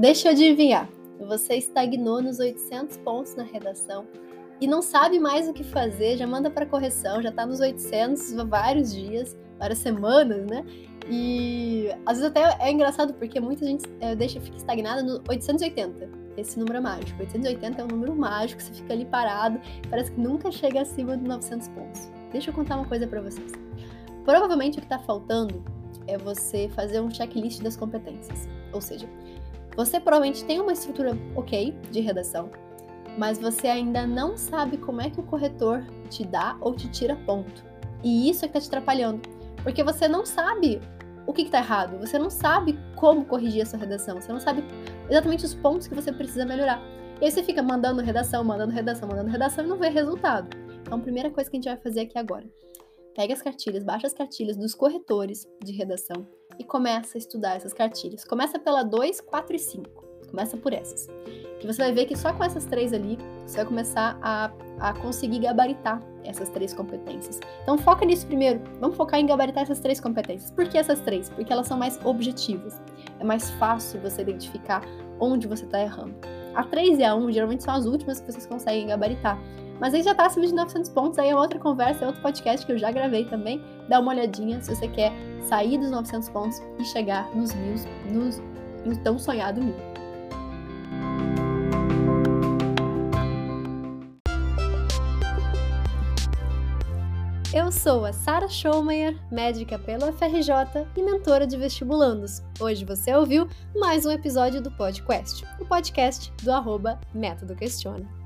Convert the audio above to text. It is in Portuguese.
Deixa eu adivinhar. Você estagnou nos 800 pontos na redação e não sabe mais o que fazer, já manda para correção, já tá nos 800 há vários dias, várias semanas, né? E às vezes até é engraçado porque muita gente é, deixa fica estagnada no 880. Esse número é mágico. 880 é um número mágico, você fica ali parado, parece que nunca chega acima de 900 pontos. Deixa eu contar uma coisa para vocês. Provavelmente o que tá faltando é você fazer um checklist das competências. Ou seja, você provavelmente tem uma estrutura ok de redação, mas você ainda não sabe como é que o corretor te dá ou te tira ponto. E isso é que está te atrapalhando, porque você não sabe o que está errado, você não sabe como corrigir a sua redação, você não sabe exatamente os pontos que você precisa melhorar. E aí você fica mandando redação, mandando redação, mandando redação e não vê resultado. Então, a primeira coisa que a gente vai fazer aqui agora Pega as cartilhas, baixa as cartilhas dos corretores de redação e começa a estudar essas cartilhas. Começa pela 2, 4 e 5. Começa por essas. Que você vai ver que só com essas três ali, você vai começar a, a conseguir gabaritar essas três competências. Então foca nisso primeiro. Vamos focar em gabaritar essas três competências. Por que essas três? Porque elas são mais objetivas. É mais fácil você identificar onde você está errando. A 3 e a 1 geralmente são as últimas que vocês conseguem gabaritar. Mas aí já tá acima de 900 pontos, aí é outra conversa, é outro podcast que eu já gravei também. Dá uma olhadinha se você quer sair dos 900 pontos e chegar nos mil, nos, no tão sonhado mil. Eu sou a Sara Schomayer, médica pelo FRJ e mentora de vestibulandos. Hoje você ouviu mais um episódio do podcast, o podcast do arroba Método Questiona.